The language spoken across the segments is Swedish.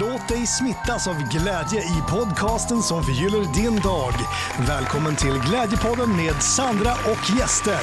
Låt dig smittas av glädje i podcasten som förgyller din dag. Välkommen till Glädjepodden med Sandra och gäster.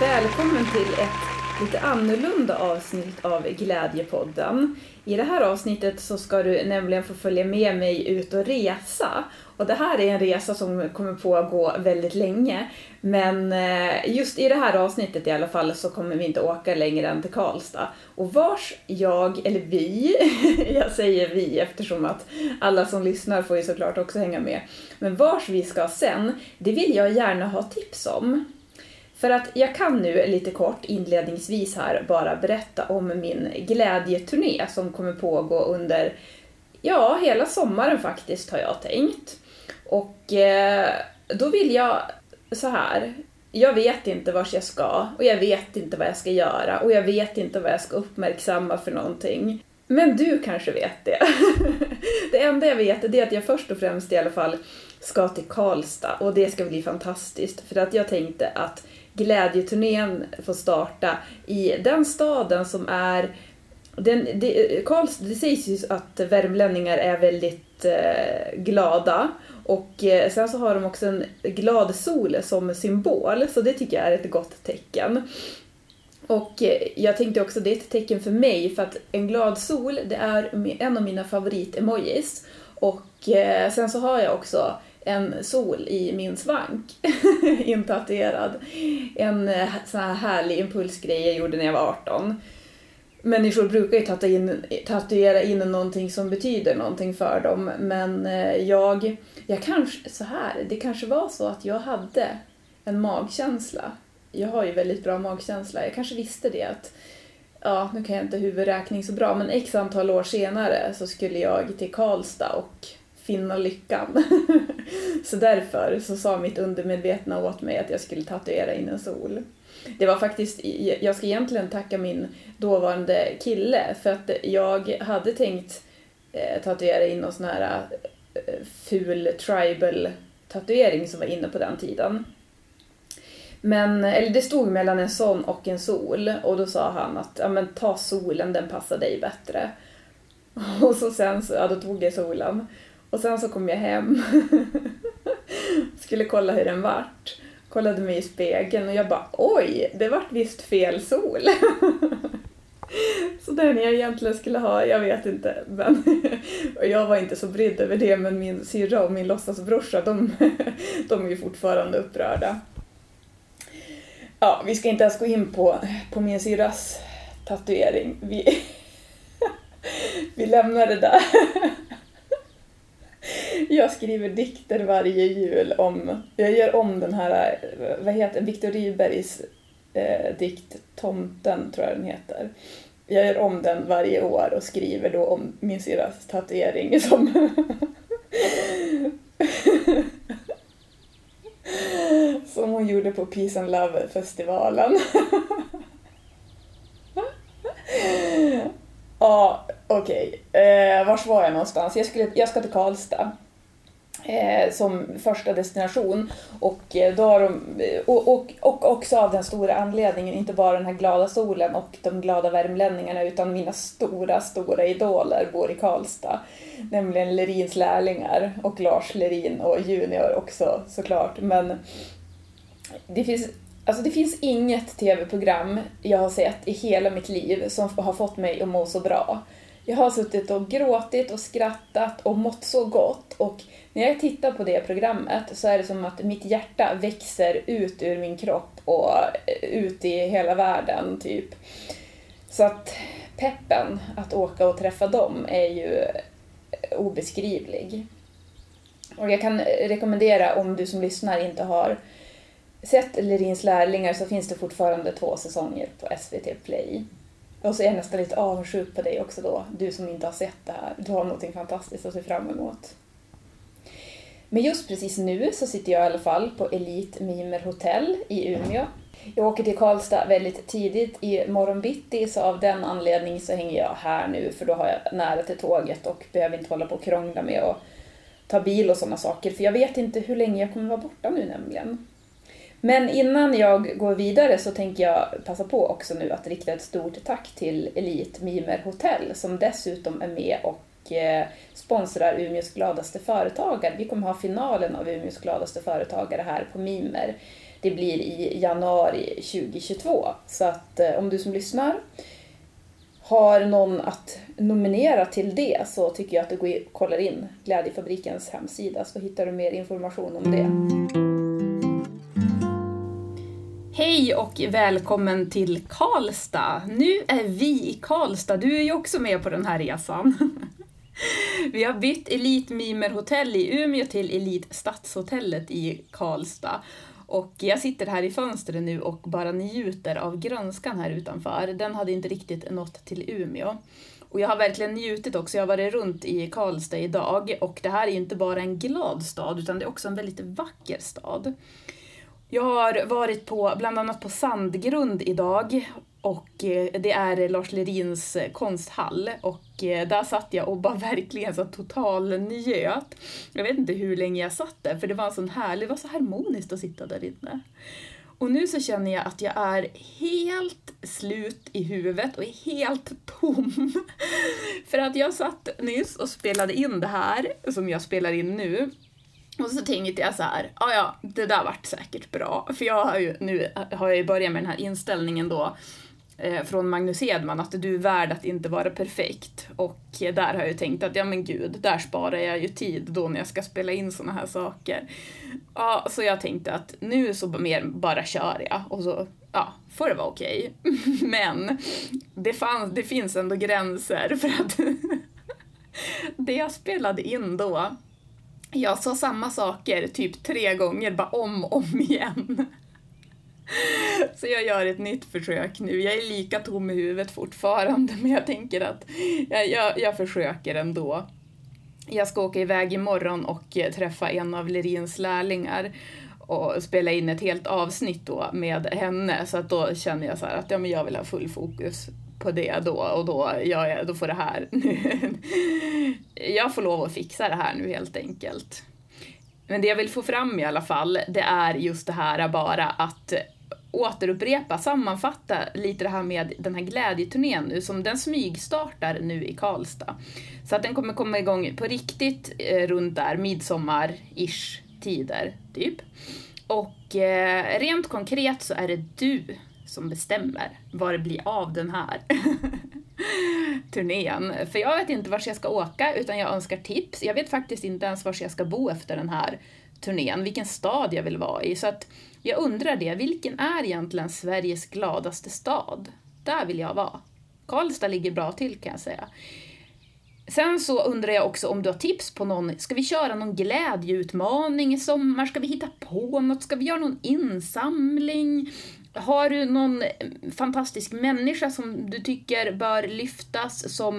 Välkommen till ett lite annorlunda avsnitt av Glädjepodden. I det här avsnittet så ska du nämligen få följa med mig ut och resa. Och det här är en resa som kommer pågå väldigt länge. Men eh, just i det här avsnittet i alla fall så kommer vi inte åka längre än till Karlstad. Och vars jag, eller vi, jag säger vi eftersom att alla som lyssnar får ju såklart också hänga med. Men vars vi ska sen, det vill jag gärna ha tips om. För att jag kan nu lite kort inledningsvis här bara berätta om min glädjeturné som kommer pågå under, ja, hela sommaren faktiskt har jag tänkt. Och eh, då vill jag så här. Jag vet inte vart jag ska och jag vet inte vad jag ska göra och jag vet inte vad jag ska uppmärksamma för någonting. Men du kanske vet det. det enda jag vet är att jag först och främst i alla fall ska till Karlstad och det ska bli fantastiskt för att jag tänkte att glädjeturnén får starta i den staden som är den, det, Karls, det sägs ju att värmlänningar är väldigt eh, glada och eh, sen så har de också en glad sol som symbol, så det tycker jag är ett gott tecken. Och eh, jag tänkte också det är ett tecken för mig för att en glad sol det är en av mina favorit-emojis. Och eh, sen så har jag också en sol i min svank intatuerad. En eh, sån här härlig impulsgrej jag gjorde när jag var 18 människor brukar ju tatuera in, tatuera in någonting som betyder någonting för dem. Men eh, jag, jag kanske, så här, det kanske var så att jag hade en magkänsla. Jag har ju väldigt bra magkänsla. Jag kanske visste det att, ja, nu kan jag inte huvudräkning så bra, men x antal år senare så skulle jag till Karlstad och finna lyckan. så därför så sa mitt undermedvetna åt mig att jag skulle tatuera in en sol. Det var faktiskt, jag ska egentligen tacka min dåvarande kille för att jag hade tänkt eh, tatuera in någon sån här eh, ful tribal tatuering som var inne på den tiden. Men, eller det stod mellan en sån och en sol och då sa han att ja, men ta solen, den passar dig bättre. Och så sen så, ja då tog jag solen. Och sen så kom jag hem. Skulle kolla hur den vart kollade mig i spegeln och jag bara oj, det vart visst fel sol. så den jag egentligen skulle ha, jag vet inte. Men och jag var inte så brydd över det, men min syrra och min låtsasbrorsa, de, de är ju fortfarande upprörda. Ja, vi ska inte ens gå in på, på min syrras tatuering. Vi, vi lämnar det där. Jag skriver dikter varje jul om, jag gör om den här, vad heter Viktor Rydbergs eh, dikt Tomten, tror jag den heter. Jag gör om den varje år och skriver då om min syrras tatuering som som hon gjorde på Peace and Love-festivalen. ja, okej. Okay. Eh, vars var jag någonstans? Jag, skulle, jag ska till Karlstad eh, som första destination. Och, eh, då har de, eh, och, och, och också av den stora anledningen, inte bara den här glada solen och de glada värmlänningarna utan mina stora, stora idoler bor i Karlstad. Nämligen Lerins lärlingar och Lars Lerin och Junior också såklart. Men det finns Alltså det finns inget tv-program jag har sett i hela mitt liv som har fått mig att må så bra. Jag har suttit och gråtit och skrattat och mått så gott och när jag tittar på det programmet så är det som att mitt hjärta växer ut ur min kropp och ut i hela världen, typ. Så att peppen att åka och träffa dem är ju obeskrivlig. Och jag kan rekommendera, om du som lyssnar inte har sett Lerins lärlingar, så finns det fortfarande två säsonger på SVT Play. Och så är jag nästan lite avundsjuk på dig också då, du som inte har sett det här. Du har någonting fantastiskt att se fram emot. Men just precis nu så sitter jag i alla fall på Elite Mimer Hotel i Umeå. Jag åker till Karlstad väldigt tidigt i morgonbitti så av den anledningen så hänger jag här nu för då har jag nära till tåget och behöver inte hålla på och krångla med att ta bil och sådana saker för jag vet inte hur länge jag kommer vara borta nu nämligen. Men innan jag går vidare så tänker jag passa på också nu att rikta ett stort tack till Elite Mimer Hotel som dessutom är med och eh, sponsrar Umeås gladaste företagare. Vi kommer ha finalen av Umeås gladaste företagare här på Mimer. Det blir i januari 2022. Så att eh, om du som lyssnar har någon att nominera till det så tycker jag att du går och kollar in Glädjefabrikens hemsida så hittar du mer information om det. Hej och välkommen till Karlstad! Nu är vi i Karlstad, du är ju också med på den här resan. Vi har bytt Elite Mimer Hotel i Umeå till Elite Stadshotellet i Karlstad. Och jag sitter här i fönstret nu och bara njuter av grönskan här utanför. Den hade inte riktigt nått till Umeå. Och jag har verkligen njutit också. Jag har varit runt i Karlstad idag och det här är inte bara en glad stad utan det är också en väldigt vacker stad. Jag har varit på, bland annat på Sandgrund idag och eh, det är Lars Lerins konsthall och eh, där satt jag och bara verkligen så total njöt. Jag vet inte hur länge jag satt där för det var så härlig, det var så harmoniskt att sitta där inne. Och nu så känner jag att jag är helt slut i huvudet och är helt tom. för att jag satt nyss och spelade in det här, som jag spelar in nu, och så tänkte jag så här, ja ja, det där vart säkert bra. För jag har ju, nu har jag ju börjat med den här inställningen då eh, från Magnus Hedman att du är värd att inte vara perfekt. Och där har jag ju tänkt att ja men gud, där sparar jag ju tid då när jag ska spela in såna här saker. Ja, så jag tänkte att nu så mer bara kör jag och så ja, får det vara okej. Okay. Men det, fanns, det finns ändå gränser för att det jag spelade in då jag sa samma saker typ tre gånger, bara om och om igen. Så jag gör ett nytt försök nu. Jag är lika tom i huvudet fortfarande, men jag tänker att jag, jag, jag försöker ändå. Jag ska åka iväg imorgon och träffa en av Lerins lärlingar och spela in ett helt avsnitt då med henne, så att då känner jag så att ja, men jag vill ha full fokus på det då och då, ja, då får det här Jag får lov att fixa det här nu helt enkelt. Men det jag vill få fram i alla fall, det är just det här bara att återupprepa, sammanfatta lite det här med den här glädjeturnén nu, som den smygstartar nu i Karlstad. Så att den kommer komma igång på riktigt eh, runt där midsommar-ish tider, typ. Och eh, rent konkret så är det du som bestämmer vad det blir av den här turnén. För jag vet inte vart jag ska åka, utan jag önskar tips. Jag vet faktiskt inte ens var jag ska bo efter den här turnén, vilken stad jag vill vara i. Så att jag undrar det, vilken är egentligen Sveriges gladaste stad? Där vill jag vara. Karlstad ligger bra till kan jag säga. Sen så undrar jag också om du har tips på någon, ska vi köra någon glädjeutmaning i sommar? Ska vi hitta på något? Ska vi göra någon insamling? Har du någon fantastisk människa som du tycker bör lyftas som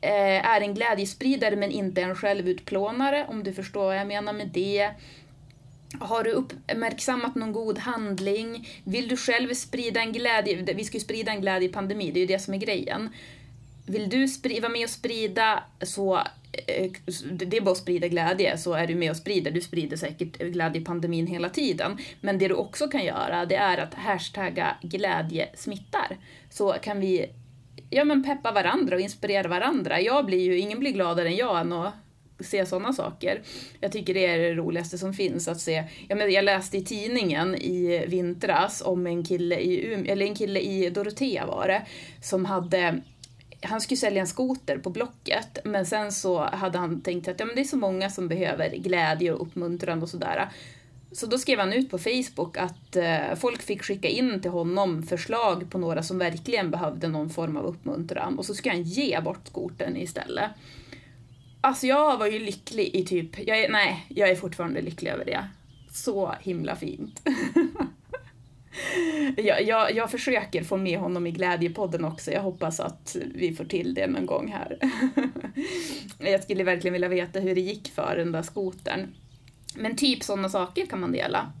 eh, är en glädjespridare men inte en självutplånare, om du förstår vad jag menar med det? Har du uppmärksammat någon god handling? Vill du själv sprida en glädje? Vi ska ju sprida en glädje i pandemi, det är ju det som är grejen. Vill du vara med och sprida så Eh, det är bara att sprida glädje så är du med och sprider. Du sprider säkert glädje i pandemin hela tiden. Men det du också kan göra det är att hashtagga glädje smittar. Så kan vi ja, men peppa varandra och inspirera varandra. Jag blir ju, ingen blir gladare än jag än att se sådana saker. Jag tycker det är det roligaste som finns att se. Jag, men, jag läste i tidningen i vintras om en kille i, eller en kille i Dorotea var det, som hade han skulle sälja en skoter på Blocket, men sen så hade han tänkt att ja, men det är så många som behöver glädje och uppmuntran och sådär. Så då skrev han ut på Facebook att eh, folk fick skicka in till honom förslag på några som verkligen behövde någon form av uppmuntran och så skulle han ge bort skotern istället. Alltså jag var ju lycklig i typ, jag är, nej, jag är fortfarande lycklig över det. Så himla fint. jag, jag, jag försöker få med honom i Glädjepodden också. Jag hoppas att vi får till det någon gång här. jag skulle verkligen vilja veta hur det gick för den där skotern. Men typ sådana saker kan man dela.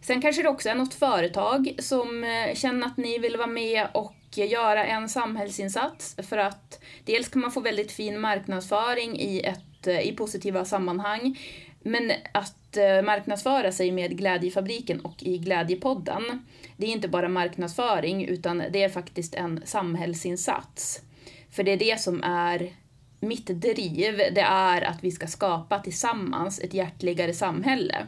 Sen kanske det också är något företag som eh, känner att ni vill vara med och göra en samhällsinsats för att dels kan man få väldigt fin marknadsföring i, ett, eh, i positiva sammanhang men att eh, marknadsföra sig med Glädjefabriken och i Glädjepodden, det är inte bara marknadsföring utan det är faktiskt en samhällsinsats. För det är det som är mitt driv, det är att vi ska skapa tillsammans ett hjärtligare samhälle.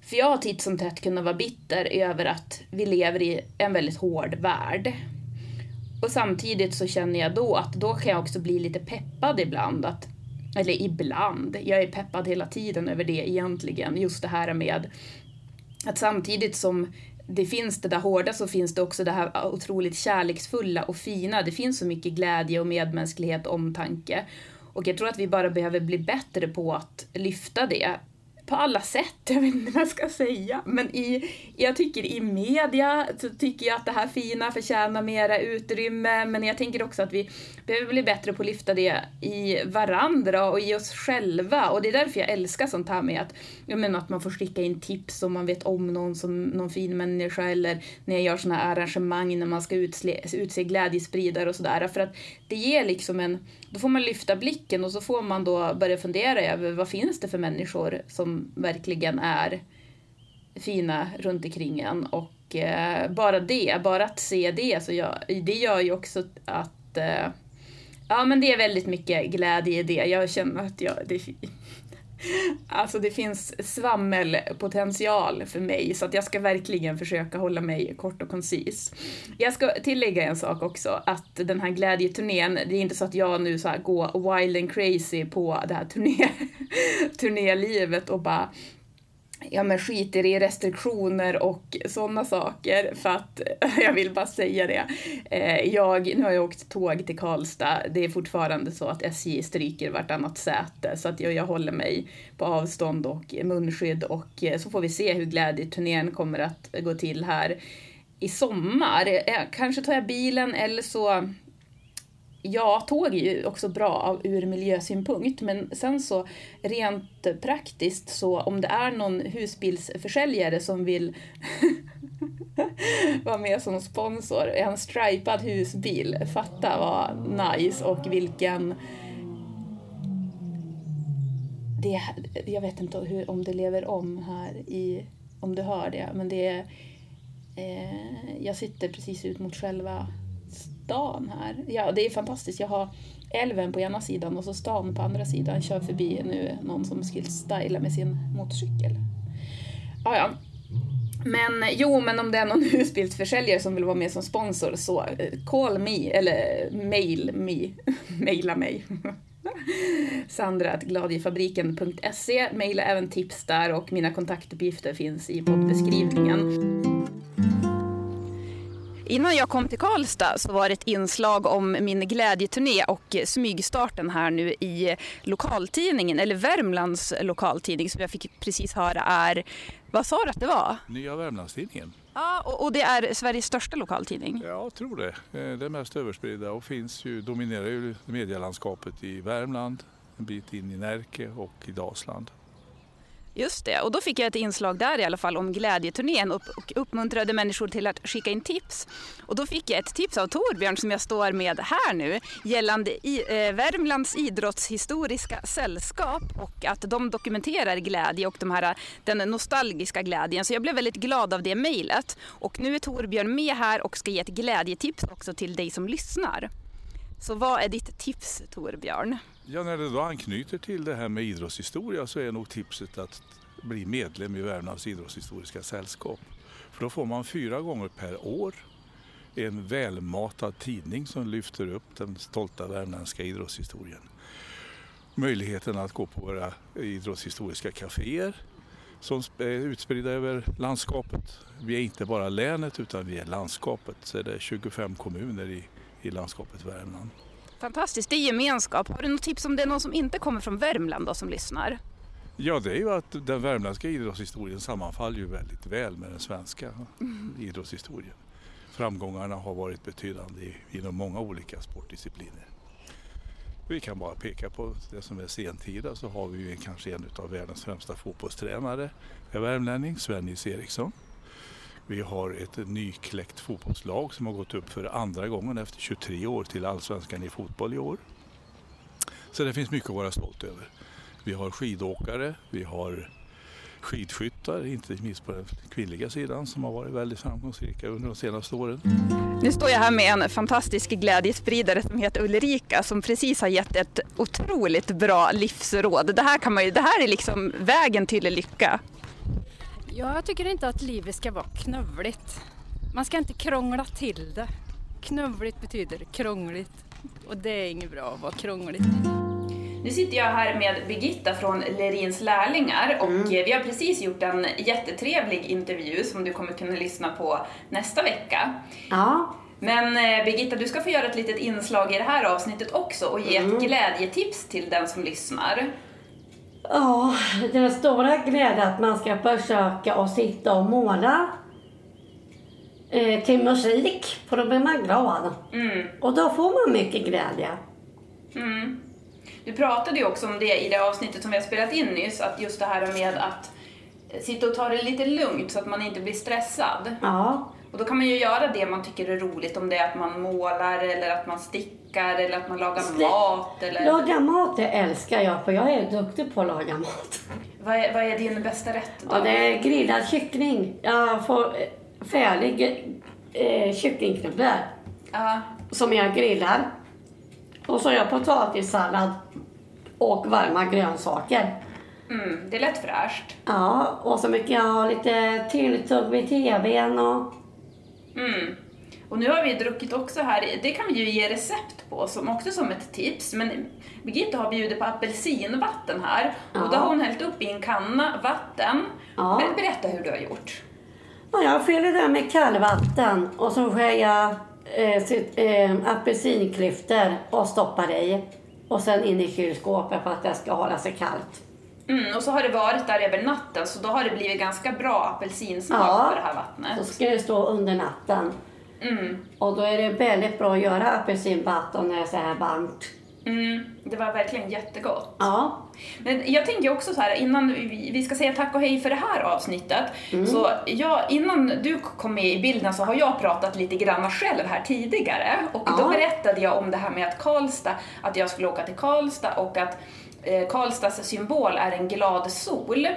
För jag har titt som tätt kunnat vara bitter över att vi lever i en väldigt hård värld. Och samtidigt så känner jag då att då kan jag också bli lite peppad ibland. Att, eller ibland, jag är peppad hela tiden över det egentligen. Just det här med att samtidigt som det finns det där hårda så finns det också det här otroligt kärleksfulla och fina. Det finns så mycket glädje och medmänsklighet och omtanke. Och jag tror att vi bara behöver bli bättre på att lyfta det på alla sätt, jag vet inte vad jag ska säga. Men i, jag tycker i media så tycker jag att det här fina förtjänar mera utrymme, men jag tänker också att vi behöver bli bättre på att lyfta det i varandra och i oss själva. Och det är därför jag älskar sånt här med att, jag menar, att man får skicka in tips om man vet om någon som någon fin människa eller när jag gör såna här arrangemang när man ska utse, utse glädjespridare och sådär. För att det ger liksom en, då får man lyfta blicken och så får man då börja fundera över vad finns det för människor som verkligen är fina runt omkring en och eh, bara det, bara att se det, så jag, det gör ju också att eh, ja men det är väldigt mycket glädje i det. Jag känner att jag, det, Alltså det finns svammelpotential för mig så att jag ska verkligen försöka hålla mig kort och koncis. Jag ska tillägga en sak också, att den här glädjeturnén, det är inte så att jag nu så går wild and crazy på det här turné, turnélivet och bara ja men skiter i restriktioner och sådana saker för att jag vill bara säga det. Eh, jag, nu har jag åkt tåg till Karlstad. Det är fortfarande så att SJ stryker vartannat säte så att jag, jag håller mig på avstånd och munskydd och eh, så får vi se hur glädjeturnén kommer att gå till här i sommar. Eh, kanske tar jag bilen eller så Ja, tåg är ju också bra ur miljösynpunkt, men sen så rent praktiskt så om det är någon husbilsförsäljare som vill vara med som sponsor, en stripad husbil, fatta vad nice och vilken det, jag vet inte hur, om det lever om här i, om du hör det, men det är, eh, jag sitter precis ut mot själva stan här. Ja, det är fantastiskt. Jag har älven på ena sidan och så stan på andra sidan. Jag kör förbi nu någon som skulle styla med sin motorcykel. Ja, ja. Men jo, men om det är någon husbilsförsäljare som vill vara med som sponsor så eh, call me, eller mail me, maila mig. Sandra.gladjefabriken.se Maila även tips där och mina kontaktuppgifter finns i poddbeskrivningen. Innan jag kom till Karlstad så var det ett inslag om min glädjeturné och smygstarten här nu i lokaltidningen, eller Värmlands lokaltidning som jag fick precis höra är, vad sa du att det var? Nya Värmlandstidningen. Ja, och, och det är Sveriges största lokaltidning? Ja, jag tror det. Eh, det är mest överspridda och finns ju, dominerar ju medielandskapet i Värmland, en bit in i Närke och i Dalsland. Just det, och då fick jag ett inslag där i alla fall om glädjeturnén och uppmuntrade människor till att skicka in tips. Och då fick jag ett tips av Torbjörn som jag står med här nu gällande i, eh, Värmlands idrottshistoriska sällskap och att de dokumenterar glädje och de här, den nostalgiska glädjen. Så jag blev väldigt glad av det mejlet. Och nu är Torbjörn med här och ska ge ett glädjetips också till dig som lyssnar. Så vad är ditt tips Torbjörn? Ja, när det då anknyter till det här med idrottshistoria så är nog tipset att bli medlem i Värmlands idrottshistoriska sällskap. För då får man fyra gånger per år en välmatad tidning som lyfter upp den stolta värmländska idrottshistorien. Möjligheten att gå på våra idrottshistoriska kaféer som är utspridda över landskapet. Vi är inte bara länet utan vi är landskapet. Så det är 25 kommuner i, i landskapet Värmland. Fantastiskt, det är gemenskap. Har du något tips om det är någon som inte kommer från Värmland då, som lyssnar? Ja, det är ju att den värmländska idrottshistorien sammanfaller ju väldigt väl med den svenska mm. idrottshistorien. Framgångarna har varit betydande inom många olika sportdiscipliner. Vi kan bara peka på det som är sentida så har vi ju kanske en av världens främsta fotbollstränare, en värmlänning, Sven-Nils Eriksson. Vi har ett nykläckt fotbollslag som har gått upp för andra gången efter 23 år till allsvenskan i fotboll i år. Så det finns mycket att vara stolt över. Vi har skidåkare, vi har skidskyttar, inte minst på den kvinnliga sidan som har varit väldigt framgångsrika under de senaste åren. Nu står jag här med en fantastisk glädjespridare som heter Ulrika som precis har gett ett otroligt bra livsråd. Det här, kan man ju, det här är liksom vägen till lycka. Ja, jag tycker inte att livet ska vara knövligt. Man ska inte krångla till det. Knövligt betyder krångligt och det är inget bra att vara krångligt. Nu sitter jag här med Birgitta från Lerins lärlingar och mm. vi har precis gjort en jättetrevlig intervju som du kommer kunna lyssna på nästa vecka. Ja. Men eh, Birgitta, du ska få göra ett litet inslag i det här avsnittet också och ge mm. ett glädjetips till den som lyssnar. Ja, den stora glädjen att man ska försöka att sitta och måla eh, till musik, för då blir man glad. Mm. Och då får man mycket glädje. Mm. Du pratade ju också om det i det avsnittet som vi har spelat in nyss, att just det här med att sitta och ta det lite lugnt så att man inte blir stressad. Ja. Och då kan man ju göra det man tycker är roligt, om det är att man målar eller att man stickar eller att man lagar St mat. Eller... Laga mat det älskar jag, för jag är duktig på att laga mat. Vad är, vad är din bästa rätt då? Ja, det är grillad kyckling. Jag får färdig eh, kycklingknubbor uh. som jag grillar. Och så har jag potatissallad och varma grönsaker. Mm, det är lätt fräscht. Ja, och så mycket jag har lite tilltugg vid tvn och... Mm. Och nu har vi druckit också här, det kan vi ju ge recept på som också som ett tips, men Birgitta har bjudit på apelsinvatten här ja. och då har hon hällt upp i en kanna vatten. Ja. Berätta hur du har gjort. Ja, jag fyller det med kallvatten och så skär jag eh, eh, apelsinklyftor och stoppar i. Och sen in i kylskåpet för att det ska hålla sig kallt. Mm, och så har det varit där över natten så då har det blivit ganska bra apelsinsmak ja, på det här vattnet. så ska det stå under natten. Mm. Och då är det väldigt bra att göra apelsinvatten när det är så här varmt. Mm, det var verkligen jättegott. Ja. Men jag tänker också så här, innan vi ska säga tack och hej för det här avsnittet, mm. så jag, innan du kom med i bilden så har jag pratat lite grann själv här tidigare och ja. då berättade jag om det här med att Karlstad, att jag skulle åka till Karlstad och att eh, Karlstads symbol är en glad sol.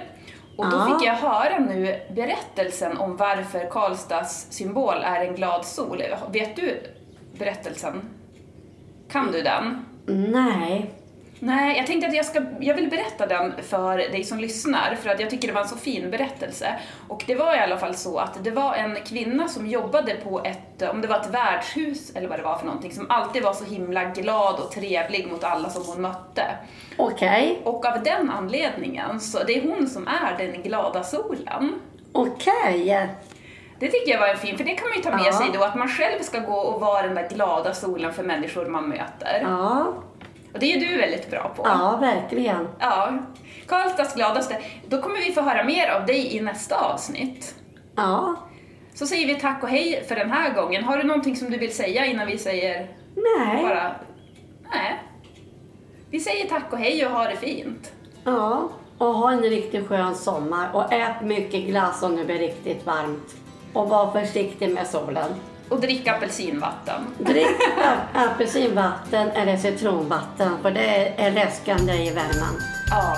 Och då fick jag höra nu berättelsen om varför Karlstads symbol är en glad sol. Vet du berättelsen? Kan du den? Nej. Nej, jag tänkte att jag, ska, jag vill berätta den för dig som lyssnar, för att jag tycker det var en så fin berättelse. Och det var i alla fall så att det var en kvinna som jobbade på ett, om det var ett värdshus eller vad det var för någonting, som alltid var så himla glad och trevlig mot alla som hon mötte. Okej. Okay. Och av den anledningen, så det är hon som är den glada solen. Okej. Okay. Det tycker jag var en fin, för det kan man ju ta med ja. sig då, att man själv ska gå och vara den där glada solen för människor man möter. Ja. Och det är ju du väldigt bra på. Ja, verkligen. Ja. Karlstads gladaste. Då kommer vi få höra mer av dig i nästa avsnitt. Ja. Så säger vi tack och hej för den här gången. Har du någonting som du vill säga innan vi säger Nej. bara... Nej. Vi säger tack och hej och ha det fint. Ja, och ha en riktigt skön sommar och ät mycket glass om det blir riktigt varmt. Och var försiktig med solen. Och drick apelsinvatten. Drick apelsinvatten eller citronvatten för det är läskande i värmen. Ja.